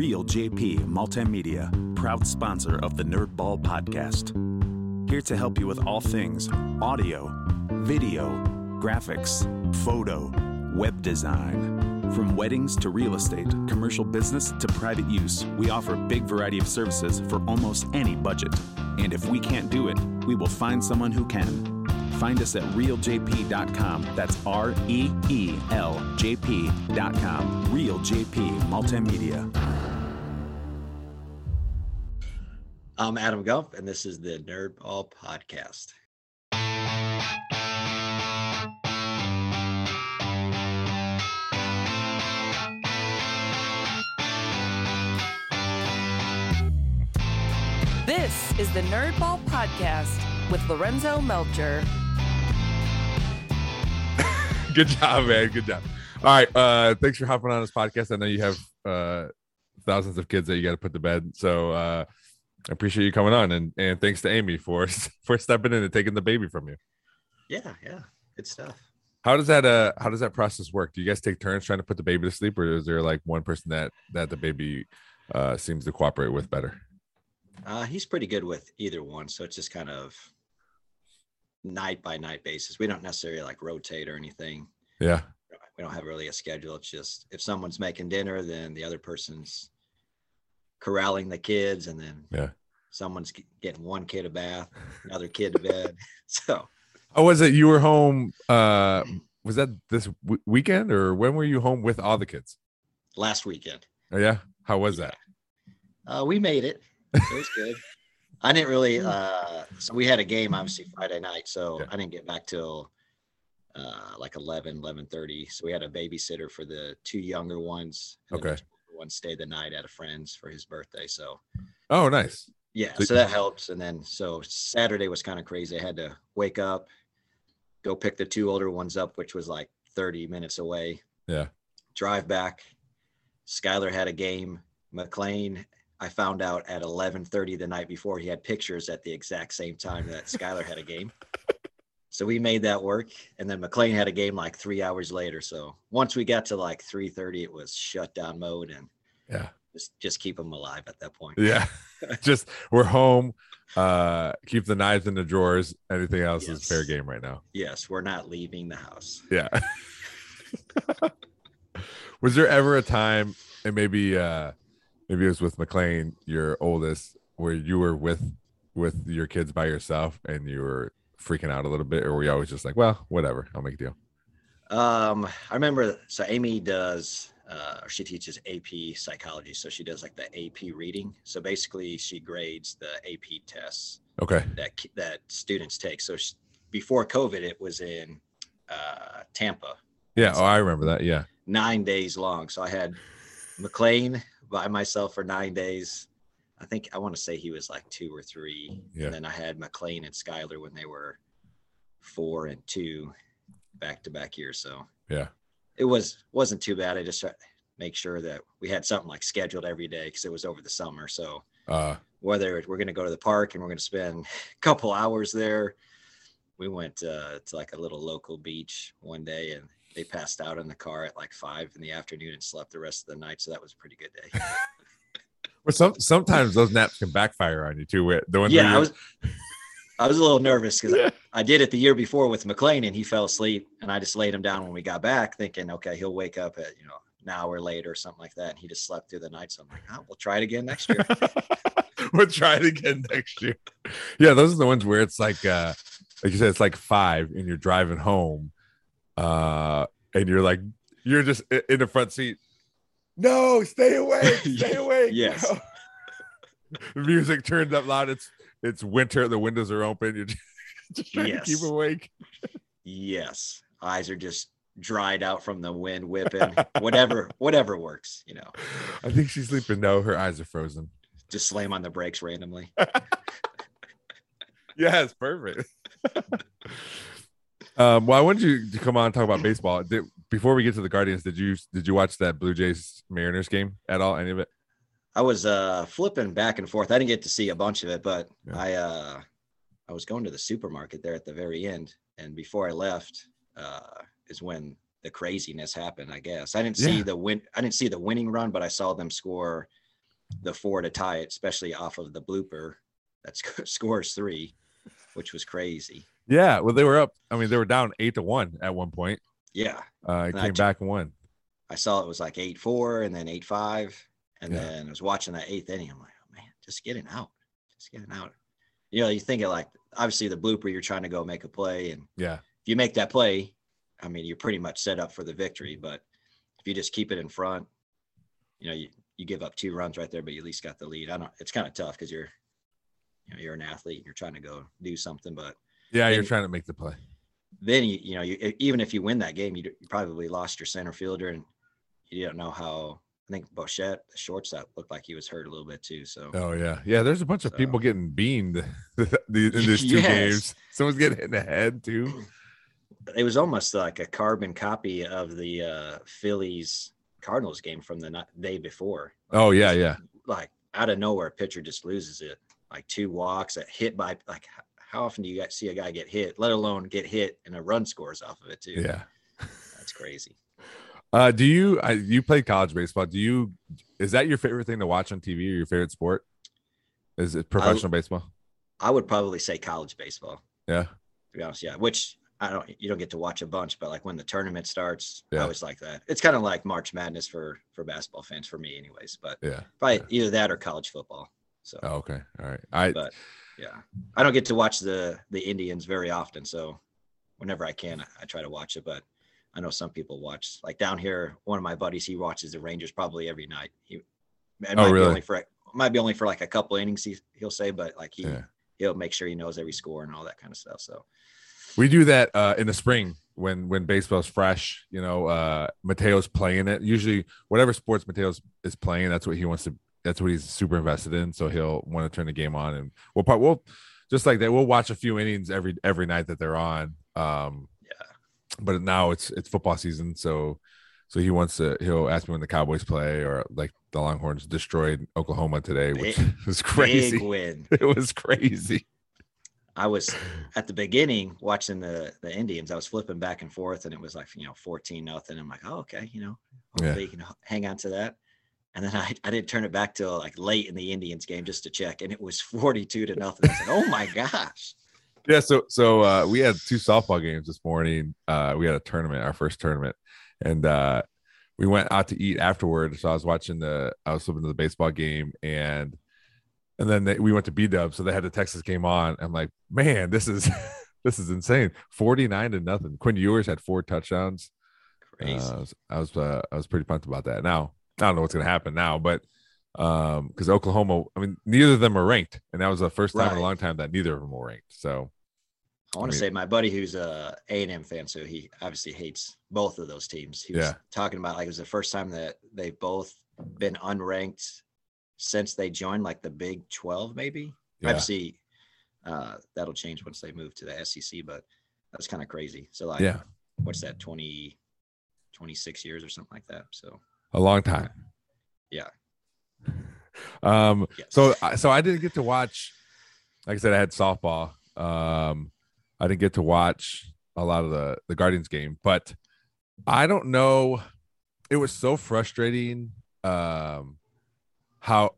Reel JP Multimedia, proud sponsor of the Nerdball podcast. Here to help you with all things audio, video, graphics, photo, web design. From weddings to real estate, commercial business to private use, we offer a big variety of services for almost any budget. And if we can't do it, we will find someone who can. Find us at reeljp.com. That's R E E L J P.com. Reel JP Multimedia. I'm Adam Gumpf, and this is the Nerd Nerdball Podcast. This is the Nerdball Podcast with Lorenzo Melcher. Good job, man. Good job. All right. Uh, thanks for hopping on this podcast. I know you have uh thousands of kids that you got to put to bed. So uh I appreciate you coming on and and thanks to Amy for for stepping in and taking the baby from you. Yeah, yeah, good stuff. How does that uh how does that process work? Do you guys take turns trying to put the baby to sleep, or is there like one person that that the baby uh seems to cooperate with better? Uh, he's pretty good with either one, so it's just kind of night by night basis. We don't necessarily like rotate or anything. Yeah. We don't have really a schedule. It's just if someone's making dinner, then the other person's corralling the kids, and then Yeah. someone's getting one kid a bath, another kid to bed. So How was it? You were home. Uh, was that this w- weekend or when were you home with all the kids? last weekend, Oh yeah. How was that? uh, we made it. It was good. I didn't really. Uh, so we had a game obviously Friday night, so Yeah. I didn't get back till uh, like 11, 11.30. So we had a babysitter for the two younger ones. Okay. One stayed the night at a friend's for his birthday. So Oh, nice. yeah, So- so that helps. And then so Saturday was kind of crazy. I had to wake up, go pick the two older ones up, which was like 30 minutes away. Yeah. Drive back. Skylar had a game. McLean, I found out at 11:30 the night before he had pictures at the exact same time that Skylar had a game. So we made that work. And then McLean had a game like three hours later. So once we got to like 3:30, it was shutdown mode and Yeah. just just keep them alive at that point. Yeah. Just we're home. Uh keep the knives in the drawers. Anything else is fair game right now. Yes, we're not leaving the house. Yeah. was there ever a time and maybe uh maybe it was with McLean, your oldest, where you were with with your kids by yourself and you were freaking out a little bit, or were you always just like, well, whatever, I'll make a deal. Um, I remember. So Amy does. Uh, she teaches AP psychology, so she does like the AP reading. So basically, she grades the AP tests Okay. that that students take. So she, before COVID, it was in uh, Tampa, Yeah. Oh, I remember that. Yeah. nine days long. So I had McLean by myself for nine days. I think I want to say he was like two or three. Yeah. And then I had McLean and Skylar when they were four and two back to back years. So Yeah. It was wasn't too bad. I just tried to make sure that we had something like scheduled every day because it was over the summer. So Uh whether we're going to go to the park and we're going to spend a couple hours there, we went uh, to like a little local beach one day and they passed out in the car at like five in the afternoon and slept the rest of the night. So that was a pretty good day. but some sometimes those naps can backfire on you too. The where yeah, I was. I was a little nervous because I, I did it the year before with McLean and he fell asleep and I just laid him down when we got back thinking, okay, he'll wake up at, you know, an hour later or something like that. And he just slept through the night. So I'm like, oh, we'll try it again next year. we'll try it again next year. Yeah, those are the ones where it's like uh like you said, it's like five and you're driving home. Uh and you're like you're just in the front seat. No, stay away, stay away. Yes. music turned up loud. It's it's winter, the windows are open, you're just, trying to keep awake. yes. Eyes are just dried out from the wind whipping, whatever, whatever works, you know, I think she's sleeping. No, her eyes are frozen. just slam on the brakes randomly. Yes, perfect. um, well, I wanted you to come on and talk about baseball. Did, before we get to the Guardians, did you did you watch that Blue Jays Mariners game at all? Any of it? I was uh flipping back and forth. I didn't get to see a bunch of it, but Yeah. I uh I was going to the supermarket there at the very end, and before I left, uh, is when the craziness happened. I guess I didn't see Yeah. the win. I didn't see the winning run, but I saw them score the four to tie it, especially off of the blooper that scores three, which was crazy. Yeah, well, they were up. I mean, they were down eight to one at one point. Yeah, Uh, I came back and won. I saw it was like eight four and then eight five, and Yeah. then I was watching that eighth inning. I'm like, oh man, just getting out, just getting out. You know, you think it like obviously the blooper, you're trying to go make a play, and Yeah, if you make that play, I mean, you're pretty much set up for the victory. But if you just keep it in front, you know, you, you give up two runs right there, but you at least got the lead. I don't. It's kind of tough because you're, you know, you're an athlete. and You're trying to go do something, but yeah, you're trying to make the play. then you you know you even if you win that game, you, you probably lost your center fielder, and you don't know how. I think Bichette, the shortstop, looked like he was hurt a little bit too. So Oh yeah, yeah. There's a bunch of people getting beamed in these two Yes. games. Someone's getting hit in the head too. it was almost like a carbon copy of the uh, Phillies Cardinals game from the ni- day before. Oh yeah, yeah. Like out of nowhere, a pitcher just loses it. Like two walks, a hit by like how often do you guys see a guy get hit, let alone get hit and a run scores off of it too? Yeah. that's crazy. Uh, do you I, you play college baseball? Do you is that your favorite thing to watch on TV or your favorite sport? Is it professional baseball? I would probably say college baseball. Yeah. to be honest. Yeah, which I don't you don't get to watch a bunch, but like when the tournament starts, Yeah. I always like that. It's kind of like March Madness for for basketball fans for me, anyways. But Yeah. probably Yeah. either that or college football. So, Oh, okay. All right. I but yeah, I don't get to watch the the Indians very often, so whenever I can, I, I try to watch it. But I know some people watch. Like down here, one of my buddies, he watches the Rangers probably every night. He it Oh, might really? be only for might be only for like a couple innings. He, he'll say, but like he Yeah. he'll make sure he knows every score and all that kind of stuff. So we do that uh in the spring when when baseball's fresh. You know, uh Mateo's playing it. Usually, whatever sports Mateo's is playing, that's what he wants to. That's what he's super invested in. So he'll want to turn the game on, and we'll probably we'll just like that. We'll watch a few innings every every night that they're on. Um. But now it's it's football season, so so he wants to. He'll ask me when the Cowboys play, or like the Longhorns destroyed Oklahoma today, which Big- was Big crazy. win. It was crazy. I was at the beginning watching the the Indians. I was flipping back and forth, and it was like you know fourteen nothing. I'm like, oh okay, you know, Yeah. hopefully you can hang on to that. And then I, I didn't turn it back till like late in the Indians game just to check, and it was forty two to nothing. I like, oh my gosh, Yeah, so so uh we had two softball games this morning. Uh we had a tournament, our first tournament, and uh we went out to eat afterward. So I was watching the I was flipping to the baseball game and and then they, we went to B Dub, so they had the Texas game on. I'm like, man, this is this is insane. 49 to nothing. Quinn Ewers had four touchdowns. crazy. Uh, I was I was, uh, I was pretty pumped about that. Now I don't know what's gonna happen now, but um because Oklahoma, I mean, neither of them are ranked, and that was the first time in a long time that neither of them were ranked. So I want I to mean- say my buddy who's a A and M fan, so he obviously hates both of those teams. He was Yeah. talking about like it was the first time that they've both been unranked since they joined like the Big Twelve, maybe. yeah. Obviously, uh, that'll change once they move to the SEC, but that's kind of crazy. So like, yeah, what's that 20, 26 years or something like that? So a long time. Yeah. Um. yes. So I- so I didn't get to watch. Like I said, I had softball. Um, I didn't get to watch a lot of the the Guardians game, but I don't know. It was so frustrating. Um, how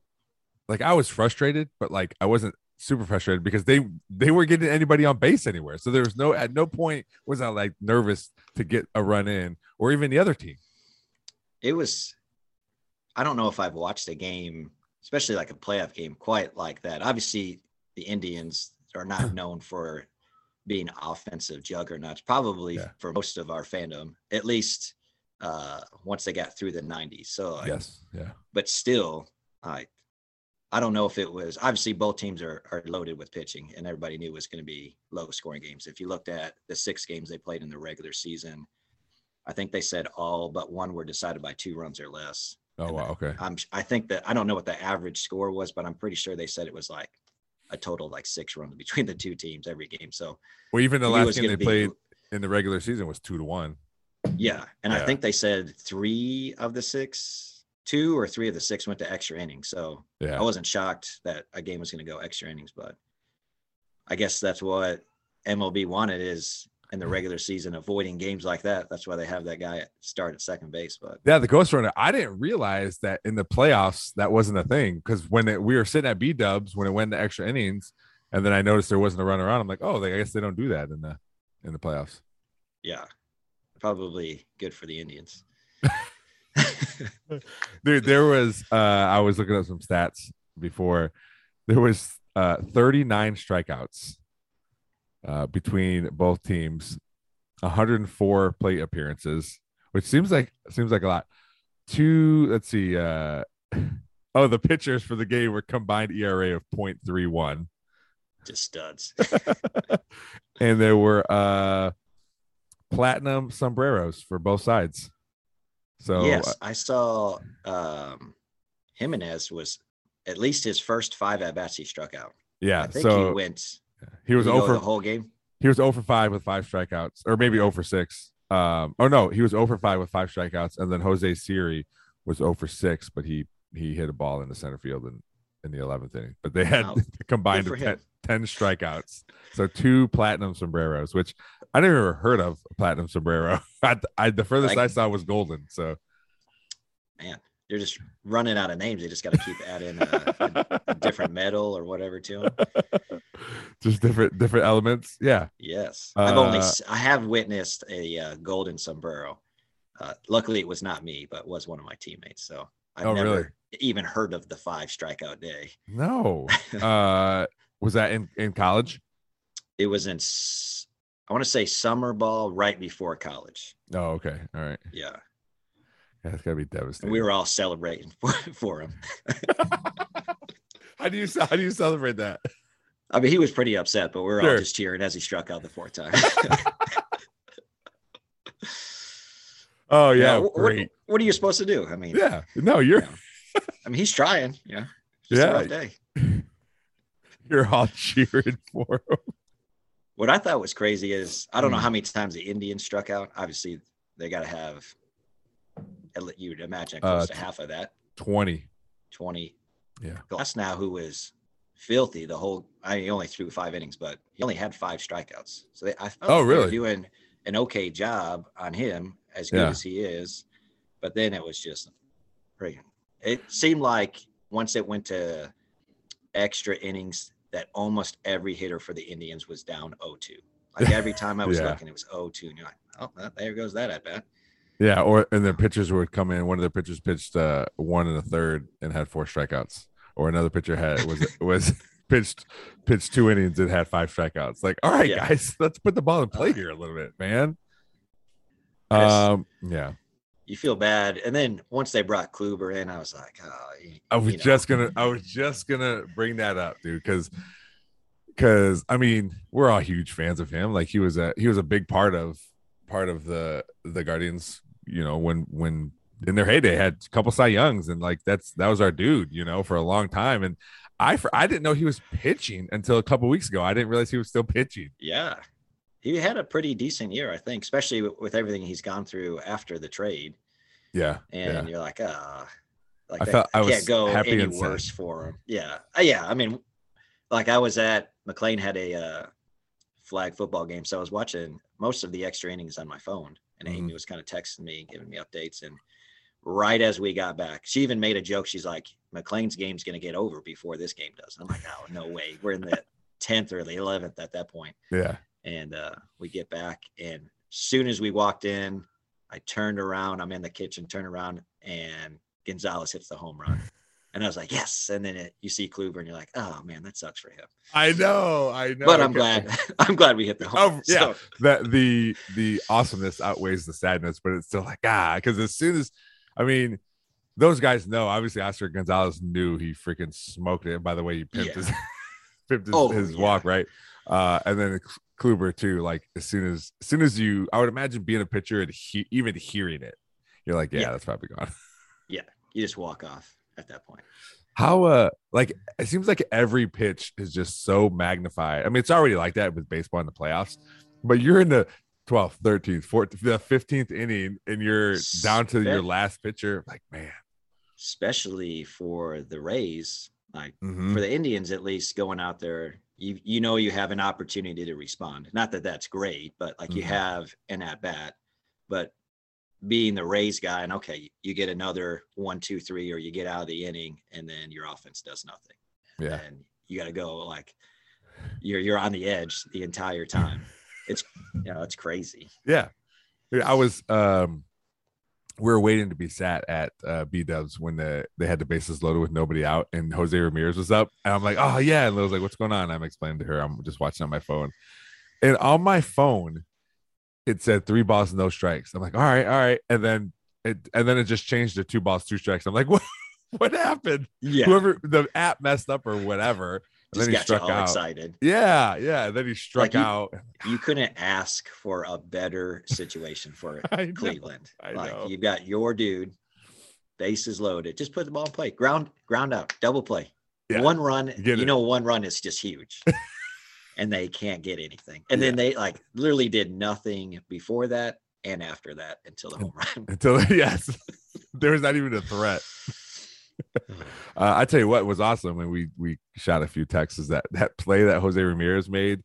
like I was frustrated, but like I wasn't super frustrated because they they weren't getting anybody on base anywhere. So there was no at no point was I like nervous to get a run in or even the other team. it was i don't know if i've watched a game especially like a playoff game quite like that obviously the indians are not known for being offensive juggernauts probably Yeah. for most of our fandom at least uh once they got through the 90s so like, Yes. Yeah. but still i i don't know if it was obviously both teams are, are loaded with pitching and everybody knew it was going to be low scoring games if you looked at the six games they played in the regular season i think they said all but one were decided by two runs or less Oh wow. Okay. i'm i think that i don't know what the average score was but i'm pretty sure they said it was like a total of like six runs between the two teams every game so Well, even the last game they be- played in the regular season was two to one. yeah and Yeah. i think they said three of the six two or three of the six went to extra innings so Yeah. I wasn't shocked that a game was going to go extra innings, but I guess that's what MLB wanted is in the regular season avoiding games like that. That's why they have that guy start at second base. But Yeah, the ghost runner. I didn't realize that in the playoffs that wasn't a thing because when it, we were sitting at B Dubs when it went to extra innings, and then I noticed there wasn't a runner on. I'm like, oh, I guess they don't do that in the in the playoffs. yeah, probably good for the Indians. Dude, there was uh I was looking at some stats before. There was uh 39 strikeouts uh between both teams, 104 plate appearances, which seems like seems like a lot. Two, let's see, uh oh, the pitchers for the game were combined ERA of 0.31. Just studs. and there were uh platinum sombreros for both sides. So yes, uh, I saw um, Giménez was at least his first five at bats he struck out. yeah, I think so he went. He was did he go over the whole game. He was 0 for 5 with five strikeouts, or maybe 0 for 6. Um, oh no, he was 0 for 5 with five strikeouts, and then Jose Siri was 0 for 6, but he he hit a ball in the center field in, in the 11th inning. But they had Wow. combined Good 10, 10 strikeouts. So two platinum sombreros, which I never ever heard of a platinum sombrero. I, I the furthest Like- I saw was golden. So Man, they're just running out of names. They just got to keep adding a, a, a different metal or whatever to them. just different different elements. Yeah. Yes, I've only I have witnessed a uh, golden sombrero. Uh, luckily, it was not me, but was one of my teammates. So I've Oh, never really? even heard of the five strikeout day. No. uh was that in in college? It was in I want to say summer ball right before college. Oh, okay. All right. Yeah, Yeah, it's gotta be and devastating. we were all celebrating for, for him. how do you how do you celebrate that? I mean, he was pretty upset, but we were Sure. all just cheering as he struck out the fourth time. Oh yeah, You know, great. What, what are you supposed to do? I mean, Yeah, no, you're Yeah. I mean, he's trying. Yeah, just a Yeah. day. you're all cheering for him. What I thought was crazy is I don't know Hmm. how many times the Indians struck out. Obviously, they got to have. At You'd imagine close Uh, to half of that. Twenty. 20. Yeah. Glasnow, who was filthy the whole. I mean, he only threw five innings, but he only had five strikeouts. So they, I felt Oh, like they were really? doing an okay job on him, as good Yeah. as he is. But then it was just freaking. It seemed like once it went to extra innings, that almost every hitter for the Indians was down 0-2. Like every time I was Yeah. looking, it was 0-2, and you're like, oh, there goes that at bat. Yeah, or and their pitchers would come in. One of their pitchers pitched uh, one and a third and had four strikeouts, or another pitcher had was was pitched pitched two innings and had five strikeouts. Like, all right, Yeah. guys, let's put the ball in play Uh, here a little bit, man. Um, yeah, You feel bad, and then once they brought Kluber in, I was like, oh, you- I was you know. just gonna I was just gonna bring that up, dude, because because I mean we're all huge fans of him. Like he was a he was a big part of part of the the Guardians. You know when when in their heyday had a couple Cy Youngs and like that's that was our dude. You know for a long time and. I, for, I didn't know he was pitching until a couple weeks ago. I didn't realize he was still pitching. Yeah. He had a pretty decent year, I think, especially with, everything he's gone through after the trade. Yeah, And yeah. you're like, ah, like I that felt- I can't was go happy any and sad. worse for him. Yeah. Uh, yeah. I mean, like I was at McLean had a uh, flag football game. So I was watching most of the extra innings on my phone. And Mhm. Amy was kind of texting me, and giving me updates. And right as we got back, she even made a joke. She's like, McLean's game's going to get over before this game does. I'm like, oh, no way. We're in the 10th or the 11th at that point Yeah, and uh, we get back and soon as we walked in i turned around i'm in the kitchen turn around and gonzalez hits the home run and i was like yes and then it, you see kluber and you're like oh man that sucks for him I know, I know. but i'm Okay. glad i'm glad we hit the home Oh, yeah. So, that the the awesomeness outweighs the sadness, but it's still like ah, because as soon as I mean, those guys know. Obviously, Oscar Gonzalez knew he freaking smoked it. By the way, he pimped Yeah. his pimped his, Oh, his yeah. walk right, uh, and then Kluber too. Like as soon as as soon as you, I would imagine being a pitcher and he, even hearing it, you're like, yeah, Yeah. that's probably gone. Yeah, you just walk off at that point How uh like it seems like every pitch is just so magnified. I mean, it's already like that with baseball in the playoffs, but you're in the 12th, 13th, 14th, the 15th inning and you're down to your last pitcher. Like, man. especially for the rays like Mhm. for the indians at least going out there you you know you have an opportunity to respond. Not that that's great, but like you Mhm. have an at bat. But being the Rays guy, and okay, you get another one, two, three, or you get out of the inning, and then your offense does nothing. Yeah. and you got to go like you're you're on the edge the entire time. It's you know it's crazy. Yeah. Yeah, I was um we were waiting to be sat at uh B Dubs when the they had the bases loaded with nobody out and Jose Ramirez was up. And I'm like, oh yeah. And I was like, what's going on? I'm explaining to her, I'm just watching on my phone. And on my phone, it said three balls, no strikes. I'm like, all right, all right. And then it and then it just changed to two balls, two strikes. I'm like, what what happened? Yeah, Whoever the app messed up or whatever. And just then he got you struck all out. excited. Yeah, yeah. And then he struck you- out. You couldn't ask for a better situation for I know, Cleveland. I like know. you've got your dude, bases loaded. Just put the ball in play. Ground ground out. Double play. Yeah, One run. get You it. know, one run is just huge. and they can't get anything. And then they like literally did nothing before that and after that until the home run. until yes, there was not even a threat. Uh, I tell you what was awesome when we we shot a few texts is that that play that Jose Ramirez made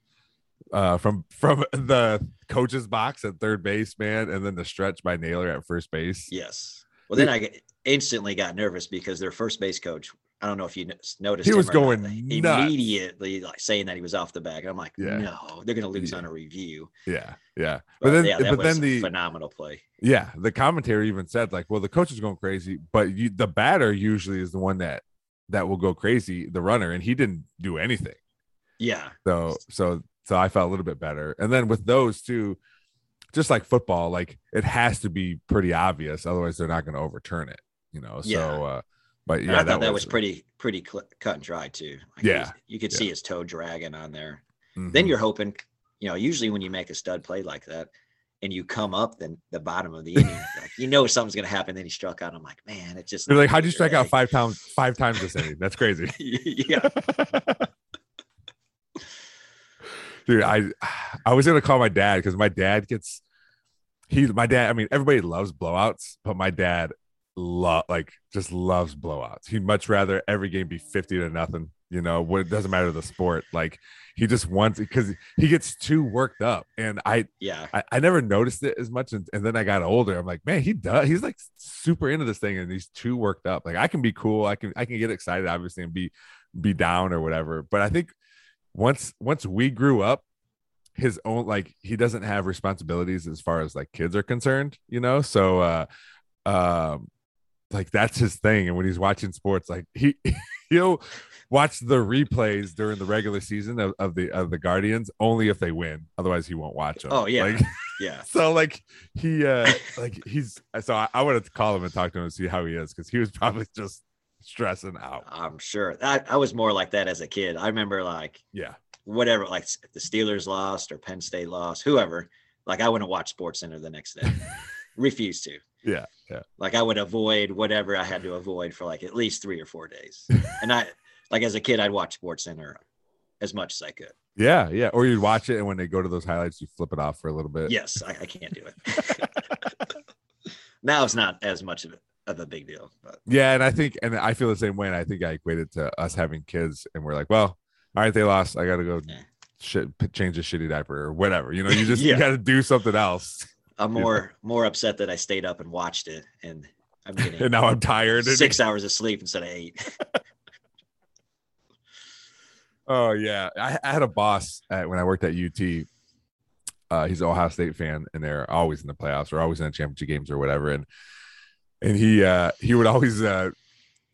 uh, from from the coach's box at third base, man, and then the stretch by Naylor at first base. yes. Well, then I instantly got nervous because their first base coach. I don't know if you noticed. He was going nuts. immediately, like saying that he was off the bag. I'm like, Yeah. no, they're going to lose Yeah. on a review. Yeah, yeah. But, But then, yeah, but then the phenomenal play. yeah, the commentary even said like, well, the coach is going crazy, but you the batter usually is the one that that will go crazy, the runner, and he didn't do anything. Yeah, So so so I felt a little bit better. And then with those two, just like football, like it has to be pretty obvious, otherwise they're not going to overturn it. You know. So, Yeah. uh, but yeah, I thought that was, was pretty pretty cl- cut and dry too. Like, Yeah, you could yeah. see his toe dragging on there. Mhm. Then you're hoping, you know, usually when you make a stud play like that, and you come up then the bottom of the inning, like you know something's going to happen. Then he struck out. I'm like, man, it just You're like, how'd you strike out five times five times this inning? That's crazy. yeah, dude i i was gonna call my dad because my dad gets he my dad i mean everybody loves blowouts but my dad love like just loves blowouts. He'd much rather every game be 50 to nothing you know what it doesn't matter the sport. Like he just wants because he gets too worked up. And i yeah, I, I never noticed it as much and, and then i got older. I'm like man he does he's like super into this thing and he's too worked up. Like i can be cool. I can i can get excited obviously and be be down or whatever. But i think once once we grew up his own like he doesn't have responsibilities as far as like kids are concerned you know? So uh um like that's his thing and when he's watching sports like he he'll watch the replays during the regular season of, of the of the guardians only if they win otherwise he won't watch them Oh, yeah. like yeah. so like he uh like he's so i, I wanted to call him and talk to him and see how he is because he was probably just stressing out I'm sure. I, I was more like that as a kid. I remember like yeah whatever, like the Steelers lost or Penn State lost, whoever. Like I wouldn't watch Sports Center the next day. Refuse to. yeah yeah Like I would avoid whatever I had to avoid for like at least three or four days. And I like as a kid, I'd watch Sports Center as much as I could. yeah yeah or you'd watch it and when they go to those highlights you flip it off for a little bit Yes, I, I can't do it. now it's not as much of a, of a big deal, but Yeah, and I think, and I feel the same way. And I think I equated to us having kids, and we're like, well, all right, they lost. I got to go Yeah. shit, change a shitty diaper or whatever. You know, you just Yeah. you got to do something else. I'm Yeah. more more upset that I stayed up and watched it, and I'm getting And now I'm tired. and- six hours of sleep instead of eight. Oh yeah, I, I had a boss at, when I worked at UT. Uh, he's an Ohio State fan, and they're always in the playoffs or always in the championship games or whatever. And and he uh, he would always uh,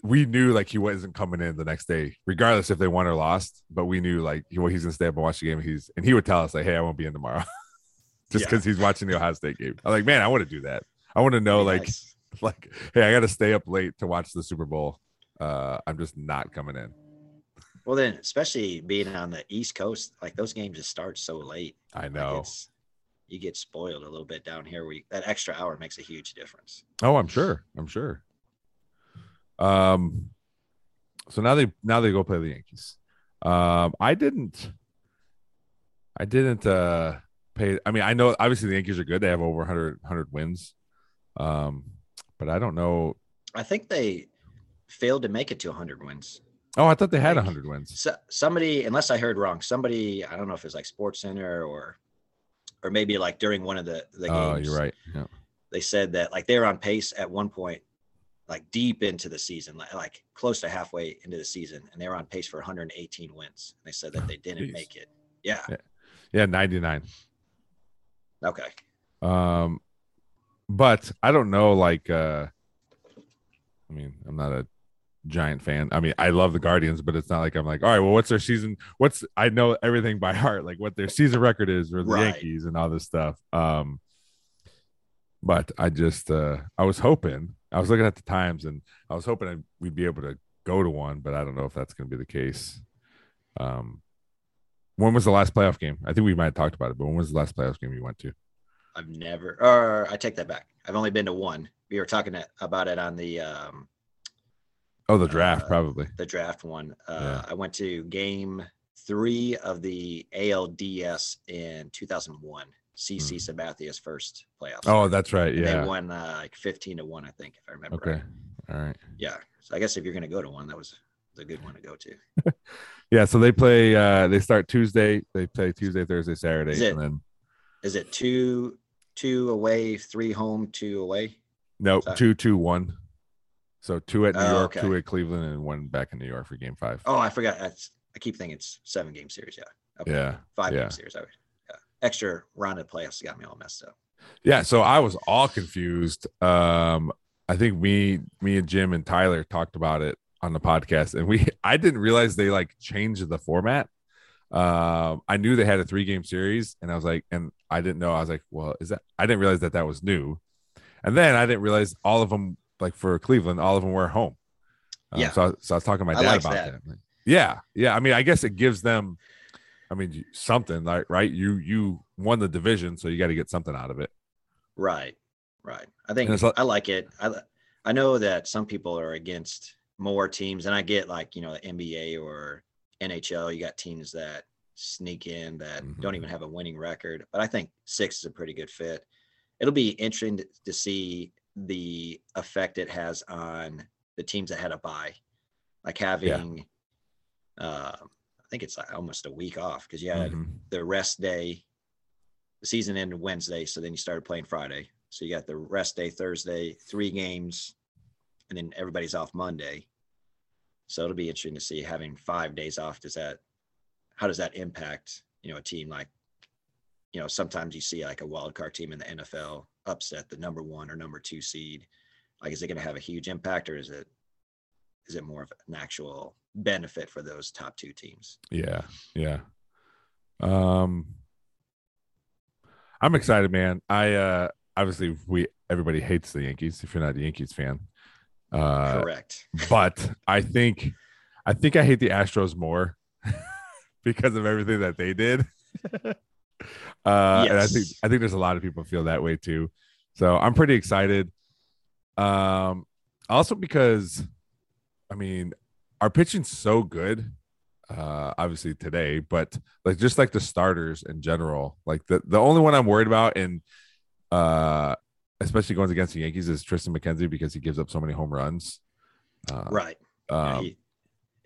we knew like he wasn't coming in the next day, regardless if they won or lost. But we knew like he, well, he's gonna stay up and watch the game. He's and he would tell us like, hey, I won't be in tomorrow, just Yeah. because he's watching the Ohio State game. I'm like, man, I want to do that. I want to know like nice. like hey, I got to stay up late to watch the Super Bowl. Uh, I'm just not coming in. well, then especially being on the East Coast, like those games just start so late. I Like, know. it's- you get spoiled a little bit down here. You, that extra hour makes a huge difference. Oh, I'm sure. I'm sure. Um, so now they now they go play the Yankees. Um, I didn't. I didn't uh pay. I mean, I know obviously the Yankees are good. They have over 100 100 wins. Um, but I don't know. I think they failed to make it to 100 wins. Oh, I thought they had Like, 100 wins. So, somebody, unless I heard wrong, somebody I don't know if it's like Sports Center or or maybe like during one of the the games. Oh, you're right. Yeah. They said that like they were on pace at one point, like deep into the season, like, like close to halfway into the season, and they were on pace for 118 wins. And they said that they didn't Jeez. make it. Yeah. Yeah, 99. Okay. Um, but I don't know. Like, uh, I mean, I'm not a giant fan. I mean, I love the Guardians, but it's not like I'm like, all right, well, what's their season? What's I know everything by heart, like what their season record is for the Right. Yankees and all this stuff. Um, but I just, uh, I was hoping, I was looking at the times, and I was hoping I'd- we'd be able to go to one, but I don't know if that's going to be the case. Um, when was the last playoff game? I think we might have talked about it, but when was the last playoff game you went to? I've never, or I take that back. I've only been to one. We were talking about it on the um, Oh, the draft, Uh, probably. the draft one. Uh, Yeah. I went to game three of the ALDS in 2001. CC Sabathia's first playoffs. Oh, that's right. And Yeah. They won uh, like 15 to one, I think, if I remember. Okay. Right. All right. Yeah. So I guess if you're going to go to one, that was a good one to go to. Yeah. So they play. uh They start Tuesday. They play Tuesday, Thursday, Saturday, Is it- and then Is it two, two away, three home, two away? no two, two, one. So two at New Oh, York, okay. two at Cleveland, and one back in New York for Game Five. Oh, I forgot. That's, I keep thinking it's seven game series. Yeah. Okay. Yeah. Five yeah. game series. I would, yeah. Extra round of playoffs got me all messed up. Yeah. So I was all confused. Um, I think me, me and Jim and Tyler talked about it on the podcast, and we I didn't realize they like changed the format. Um, I knew they had a three game series, and I was like, and I didn't know. I was like, well, is that? I didn't realize that that was new, and then I didn't realize all of them, like for Cleveland, all of them were home. Um, Yeah. So, I, so I was talking to my dad about that. that. Like, yeah, yeah. I mean, I guess it gives them. I mean, something like right. You you won the division, so you got to get something out of it. Right, right. I think like- I like it. I I know that some people are against more teams, and I get like you know NBA or NHL. You got teams that sneak in that don't Mhm. even have a winning record, but I think six is a pretty good fit. It'll be interesting to, to see the effect it has on the teams that had a bye, like having. Uh, I think it's like almost a week off because you had Mhm. the rest day. The season ended Wednesday, so then you started playing Friday. So you got the rest day Thursday, three games, and then everybody's off Monday. So it'll be interesting to see having five days off. Does that how does that impact you know a team like you know sometimes you see like a wild card team in the NFL upset the number one or number two seed. Like is it going to have a huge impact or is it is it more of an actual benefit for those top two teams? Yeah, yeah. Um I'm excited, man. I uh obviously we everybody hates the Yankees if you're not a Yankees fan. Uh Correct. but I think I think I hate the Astros more because of everything that they did. uh and I think I think there's a lot of people feel that way too. So I'm pretty excited. Um also because I mean our pitching's so good uh obviously today but like just like the starters in general like the the only one i'm worried about and uh especially going against the yankees is triston mckenzie because he gives up so many home runs uh, Right. Yeah, um, he,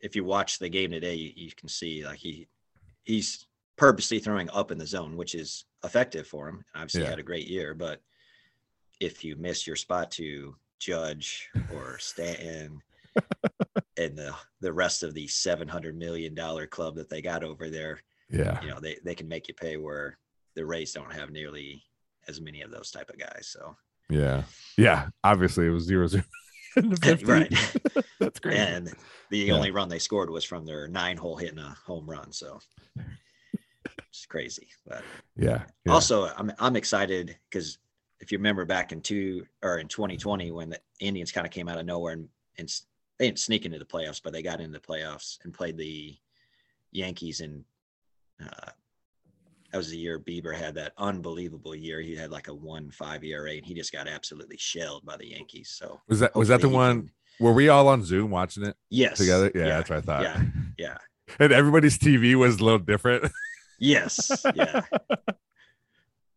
if you watch the game today, you, you can see like he he's purposely throwing up in the zone, which is effective for him. Obviously, Yeah. he had a great year, but if you miss your spot to Judge or Stanton and the the rest of the seven hundred million dollar club that they got over there, yeah you know they they can make you pay where the Rays don't have nearly as many of those type of guys. So yeah yeah obviously it was zero zero in the 50. right. that's great and the Yeah. only run they scored was from their nine hole hitting a home run. So it's crazy. But yeah, yeah. also, I'm I'm excited because if you remember back in two or in 2020 when the Indians kind of came out of nowhere and, and they didn't sneak into the playoffs, but they got into the playoffs and played the Yankees and. Uh, that was the year Bieber had that unbelievable year. He had like a one five ERA, and he just got absolutely shelled by the Yankees. So was that was that the one can- were we all on zoom watching it Yes. together yeah, that's what i thought Yeah. Yeah. and everybody's tv was a little different Yes. Yeah.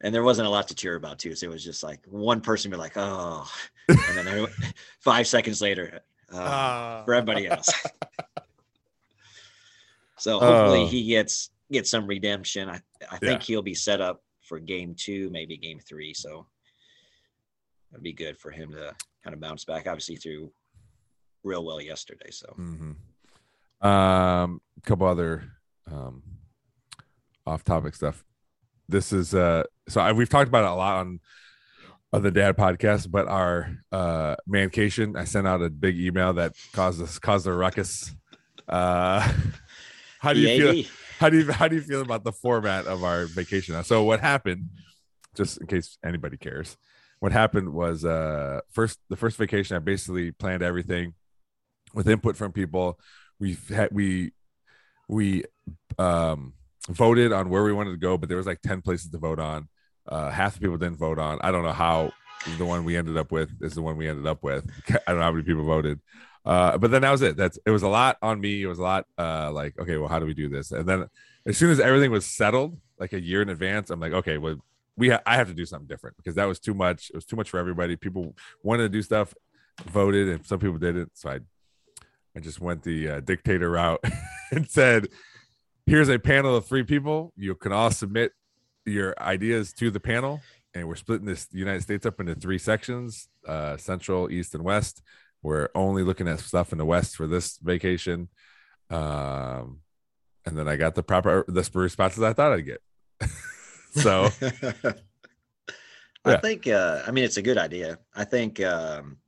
and there wasn't a lot to cheer about too. So it was just like one person be like, oh, and then everyone- five seconds later, uh, Ah. for everybody else. So hopefully Oh. he gets gets some redemption. I I think Yeah. he'll be set up for game two, maybe game three. So it'd be good for him to kind of bounce back. Obviously through real well yesterday. So hmm Um, a couple other um, off-topic stuff. This is uh, so I, we've talked about it a lot on on the Dad podcast, but our uh, mancation. I sent out a big email that caused us caused a ruckus. Uh, how do you feel? How do you how do you feel about the format of our vacation? So what happened? Just in case anybody cares, what happened was uh first the first vacation. I basically planned everything with input from people. We've had we we um voted on where we wanted to go, but there was like ten places to vote on. Uh, half the people didn't vote on. I don't know how the one we ended up with is the one we ended up with. I don't know how many people voted. Uh, but then that was it. That's it was a lot on me. It was a lot uh like, okay, well, how do we do this? And then as soon as everything was settled, like a year in advance, I'm like, okay, well, we ha- I have to do something different because that was too much. It was too much for everybody. People wanted to do stuff, voted, and some people didn't. So I I just went the uh, dictator route and said, here's a panel of three people. You can all submit your ideas to the panel. And we're splitting this United States up into three sections uh, Central, East, and West. We're only looking at stuff in the West for this vacation. Um, and then I got the proper the responses I thought I'd get. so I Yeah. think uh I mean it's a good idea. I think um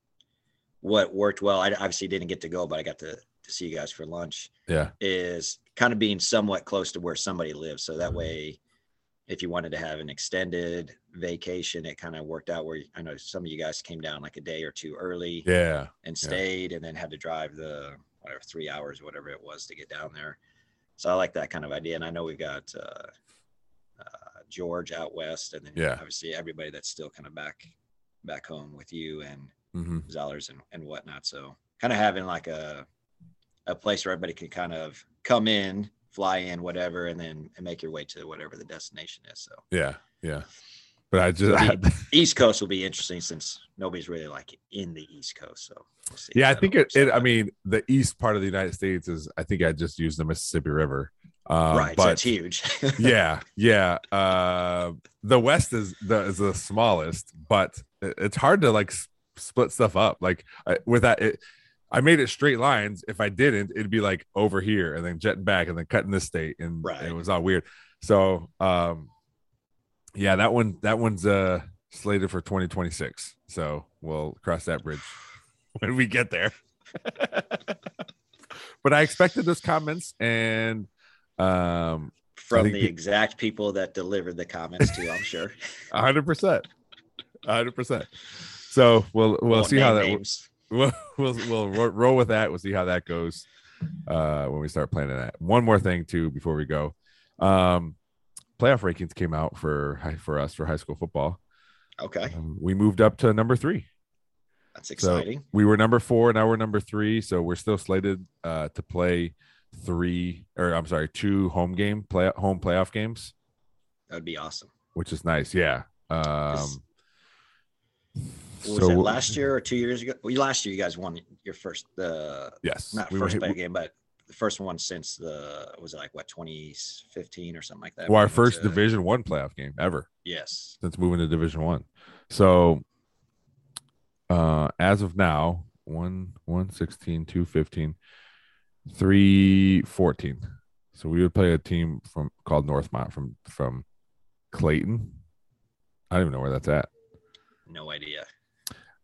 what worked well, I obviously didn't get to go, but I got to to see you guys for lunch, yeah, is kind of being somewhat close to where somebody lives. So that way if you wanted to have an extended vacation, it kind of worked out where I know some of you guys came down like a day or two early yeah, and stayed and then had to drive the whatever three hours, whatever it was to get down there. So I like that kind of idea. And I know we've got uh, uh, George out west, and then Yeah. obviously everybody that's still kind of back back home with you and hmm Zellers and, and whatnot. So kind of having like a a place where everybody can kind of come in, fly in, whatever, and then and make your way to whatever the destination is. So yeah, yeah. But I just, The East Coast will be interesting since nobody's really like in the East Coast. So we'll see yeah, I think it, it. I mean, the east part of the United States is. I think I just used the Mississippi River. Um, right, so but it's huge. yeah, yeah. Uh, the West is the is the smallest, but it's hard to like split stuff up. Like I, with that, it, I made it straight lines. If I didn't, it'd be like over here and then jetting back and then cutting this state, and Right. it was all weird. So, um, yeah, that one that one's uh slated for 2026. So we'll cross that bridge when we get there. but I expected those comments and um from the exact people that delivered the comments to, I'm sure. A hundred percent, A hundred percent. So we'll we'll Won't see how that names. We'll we'll, we'll ro- roll with that. We'll see how that goes uh, when we start planning that. One more thing too before we go, um, playoff rankings came out for for us for high school football. Okay, Um, we moved up to number three. that's So exciting. we were number four, now we're number three. So we're still slated uh, to play three, or I'm sorry, two home game play home playoff games, that would be awesome. which is nice. Yeah. Um, Was so it last year or two years ago? Well, last year you guys won your first, the Yes, not we first hit- playoff game, but the first one since the was it like what 2015 or something like that. well, our we first to- Division One playoff game ever Yes, since moving to Division One. So, uh, as of now, one one sixteen, two fifteen, three fourteen. So we would play a team from called Northmont from from Clayton. I don't even know where that's at. no idea.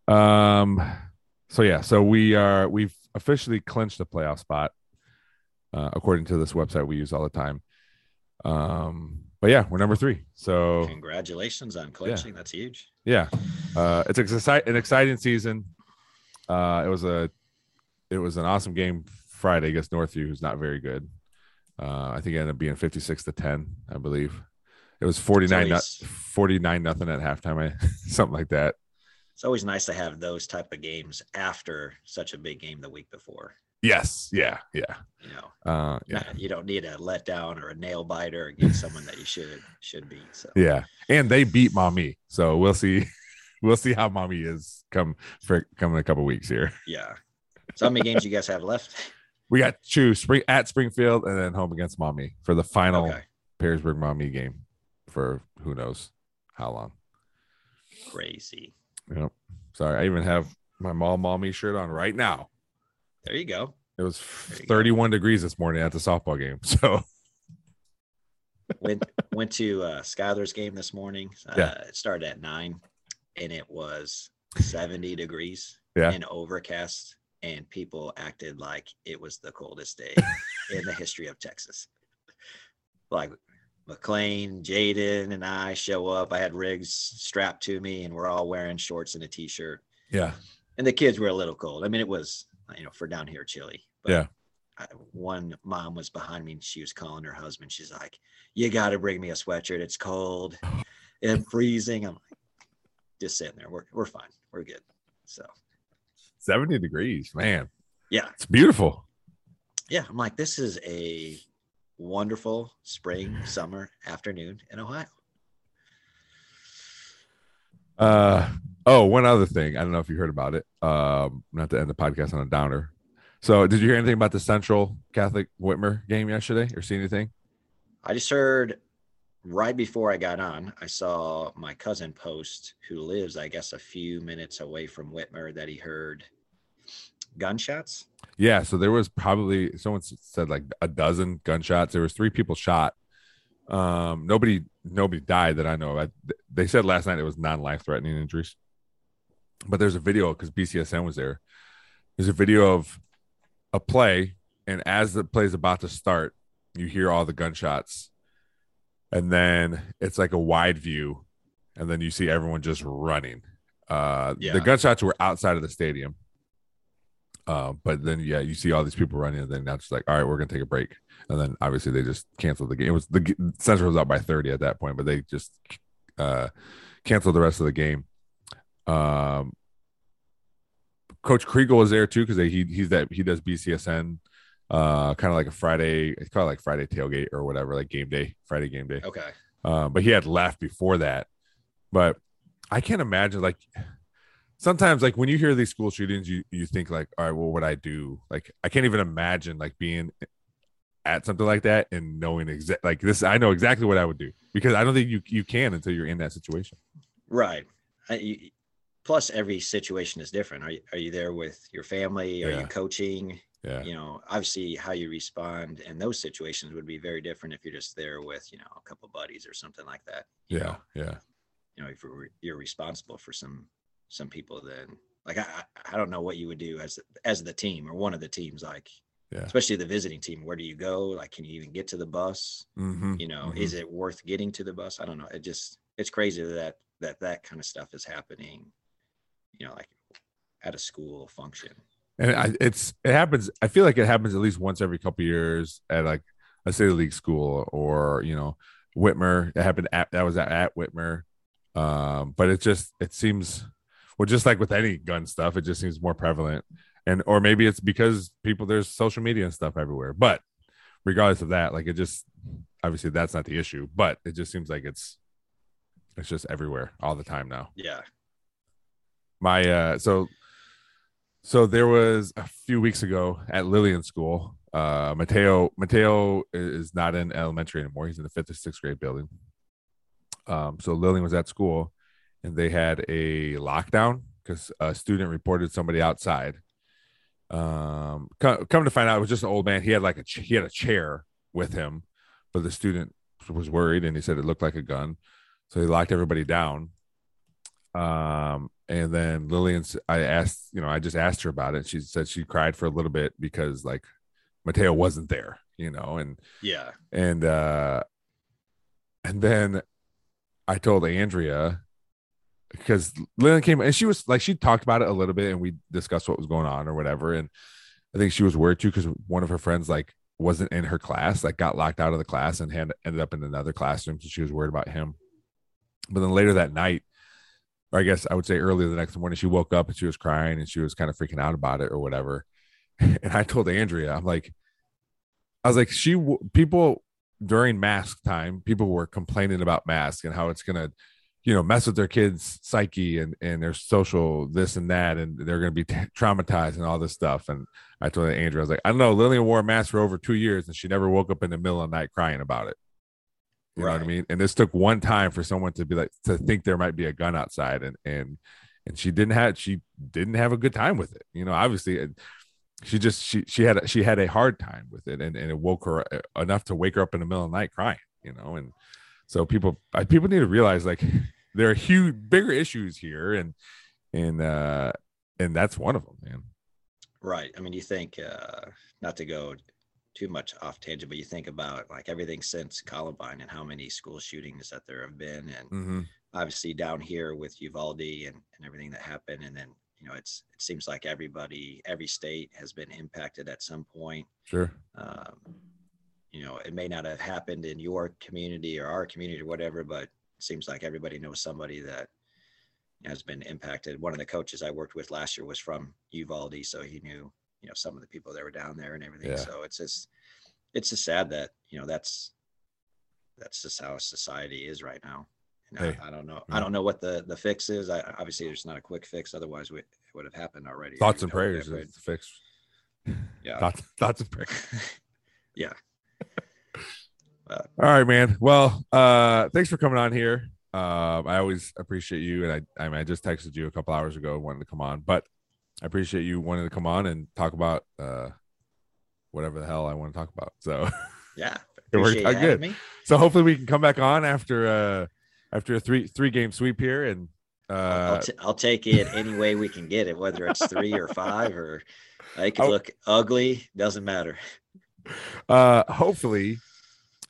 Um. So yeah. So we are. We've officially clinched a playoff spot, uh, according to this website we use all the time. Um. But yeah, we're number three. So Congratulations on clinching. That's huge. yeah, uh, it's exci- an exciting season. Uh, it was a, it was an awesome game Friday against Northview, who's not very good. Uh, I think it ended up being fifty six to ten, I believe. It was forty nine, always- 49 nothing at halftime, I, something like that. It's always nice to have those type of games after such a big game the week before. Yes, yeah, yeah, You know, uh, yeah. Not- you don't need a letdown or a nail biter against someone that you should should beat. So Yeah, and they beat Maumee, so we'll see. We'll see how Maumee is come for coming a couple weeks here. yeah. So how many games you guys have left? We got two spring at Springfield and then home against Maumee for the final Okay. Perrysburg Maumee game for who knows how long. Crazy. Yep. Sorry, I even have my mall Maumee shirt on right now. There you go. It was There you go. 31 degrees this morning at the softball game. So went went to uh, Skylar's game this morning. Uh, Yeah. It started at nine, and it was seventy degrees Yeah. and overcast, and people acted like it was the coldest day in the history of Texas. Like McLean, Jaden, and I show up. I had rigs strapped to me, and we're all wearing shorts and a t-shirt. yeah, And the kids were a little cold. I mean, it was you know for down here chilly. But Yeah. I, one mom was behind me and she was calling her husband. She's like, "You got to bring me a sweatshirt. It's cold and freezing." I'm like, just sitting there. We're we're fine. We're good. So 70 degrees, man. yeah, It's beautiful. yeah. I'm like, this is a wonderful spring summer afternoon in Ohio. Uh oh, one other thing. I don't know if you heard about it. Um, not to end the podcast on a downer. So, did you hear anything about the Central Catholic Whitmer game yesterday, or see anything? I just heard right before I got on, I saw my cousin post, who lives, I guess, a few minutes away from Whitmer, that he heard gunshots. Yeah, so there was probably someone said like a dozen gunshots. There was three people shot. Um, nobody nobody died that I know of. I, they said last night it was non-life threatening injuries. But there's a video because BCSN was there. There's a video of a play, and as the play's about to start, you hear all the gunshots, and then it's like a wide view, and then you see everyone just running. Uh, Yeah. the gunshots were outside of the stadium. Uh, but then yeah, you see all these people running, and then that's just like, all right, we're gonna take a break, and then obviously they just canceled the game. It was the Central was up by thirty at that point, but they just uh canceled the rest of the game. Um, Coach Kriegel was there too because he he's that he does BCSN, uh, kind of like a Friday, it's called like Friday tailgate or whatever, like game day, Friday game day. Okay. Uh, but he had left before that. But I can't imagine like sometimes like when you hear these school shootings, you you think like, all right, well, what would I do? Like I can't even imagine like being at something like that and knowing exact like this. I know exactly what I would do because I don't think you you can until you're in that situation. Right. I, you, plus, every situation is different. Are you, are you there with your family? Are Yeah. you coaching? Yeah. You know, obviously, how you respond in those situations would be very different if you're just there with, you know, a couple buddies or something like that. Yeah. know? Yeah. you know if you're, you're responsible for some some people then like I, I don't know what you would do as as the team or one of the teams like Yeah. especially the visiting team where do you go like can you even get to the bus Mm-hmm. you know is it worth getting to the bus i don't know it just it's crazy that that that kind of stuff is happening you know like at a school function and I, it's it happens. I feel like it happens at least once every couple years at like a city league school or you know Whitmer. It happened at that was at, at Whitmer, um, but it just it seems well, just like with any gun stuff, it just seems more prevalent. And or maybe it's because people there's social media and stuff everywhere. But regardless of that, like it just obviously that's not the issue, but it just seems like it's it's just everywhere all the time now yeah my uh so so there was a few weeks ago at Lillian School. Uh Mateo Mateo is not in elementary anymore. He's in the fifth or sixth grade building. Um so Lillian was at school and they had a lockdown because a student reported somebody outside. Um co- come to find out it was just an old man. He had like a ch- he had a chair with him, but the student was worried and he said it looked like a gun. So he locked everybody down. Um, and then Lillian, I asked, you know, I just asked her about it. She said she cried for a little bit because like Mateo wasn't there, you know, and yeah and uh and then I told Andrea because Lillian came and she was like she talked about it a little bit and we discussed what was going on or whatever. And I think she was worried too because one of her friends like wasn't in her class, like got locked out of the class and had ended up in another classroom. So she was worried about him. But then later that night, or I guess I would say earlier the next morning, she woke up and she was crying and she was kind of freaking out about it or whatever. And I told Andrea, I'm like, I was like, she people during mask time, people were complaining about masks and how it's gonna, you know mess with their kids psyche and and their social this and that and they're going to be t- traumatized and all this stuff. And i told andrea i was like i don't know lillian wore a mask for over two years and she never woke up in the middle of the night crying about it. You know what i mean? And this took one time for someone to be like to think there might be a gun outside and and and she didn't have she didn't have a good time with it. You know obviously she just she she had a, she had a hard time with it and, and it woke her uh, enough to wake her up in the middle of the night crying you know and so people people need to realize like there are huge bigger issues here and and uh and that's one of them man Right. I mean, you think, uh, not to go too much off tangent, but you think about like everything since Columbine and how many school shootings that there have been. And mm-hmm. obviously down here with Uvalde and, and everything that happened. And then, you know, it's, it seems like everybody, every state has been impacted at some point. sure Um, you know, it may not have happened in your community or our community or whatever, but seems like everybody knows somebody that has been impacted. One of the coaches I worked with last year was from Uvalde, so he knew, you know, some of the people that were down there and everything. Yeah. So it's just, it's just sad that you know that's that's just how society is right now. And Hey, I, I don't know. yeah. I don't know what the the fix is. I obviously there's not a quick fix. Otherwise, we, it would have happened already. thoughts and prayers is the fix Yeah. thoughts, thoughts and prayers yeah. All right man well uh thanks for coming on here um i always appreciate you and i i mean i just texted you a couple hours ago wanting to come on but i appreciate you wanting to come on and talk about uh whatever the hell i want to talk about so Yeah. It worked out good. me. so hopefully we can come back on after uh after a three three game sweep here and I'll, uh I'll, t- I'll take it any way we can get it, whether it's three or five or it could Oh. look ugly. Doesn't matter. uh hopefully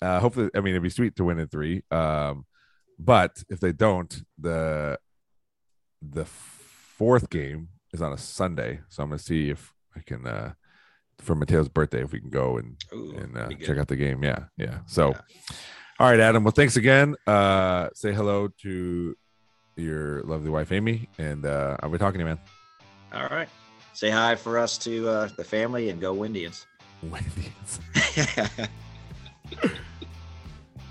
uh hopefully i mean it'd be sweet to win in three um but if they don't the the fourth game is on a sunday so i'm gonna see if i can uh for mateo's birthday if we can go and Ooh, and uh, check out the game yeah yeah so Yeah. all right adam well thanks again uh say hello to your lovely wife amy and uh i'll be talking to you man All right. Say hi for us to uh, the family and go Indians. Wendy's.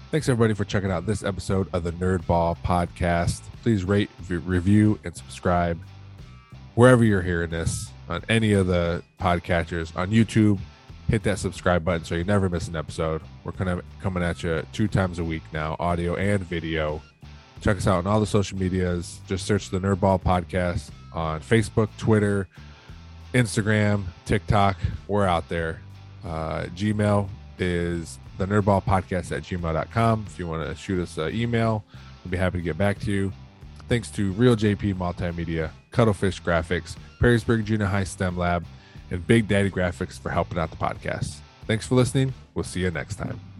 Thanks everybody for checking out this episode of the Nerd Ball Podcast. Please rate, review, and subscribe wherever you're hearing this on any of the podcatchers on YouTube. Hit that subscribe button so you never miss an episode. We're kind of coming at you two times a week now, audio and video. Check us out on all the social medias. Just search the Nerdball Podcast on Facebook, Twitter, Instagram, TikTok. We're out there. Uh, Gmail is the nerdball podcast at gmail.com. If you want to shoot us an email, we'll be happy to get back to you. Thanks to Reel JP Multimedia, Cuttlefish Graphics, Perrysburg Junior High STEM Lab, and Big Daddy Graphics for helping out the podcast. Thanks for listening. We'll see you next time.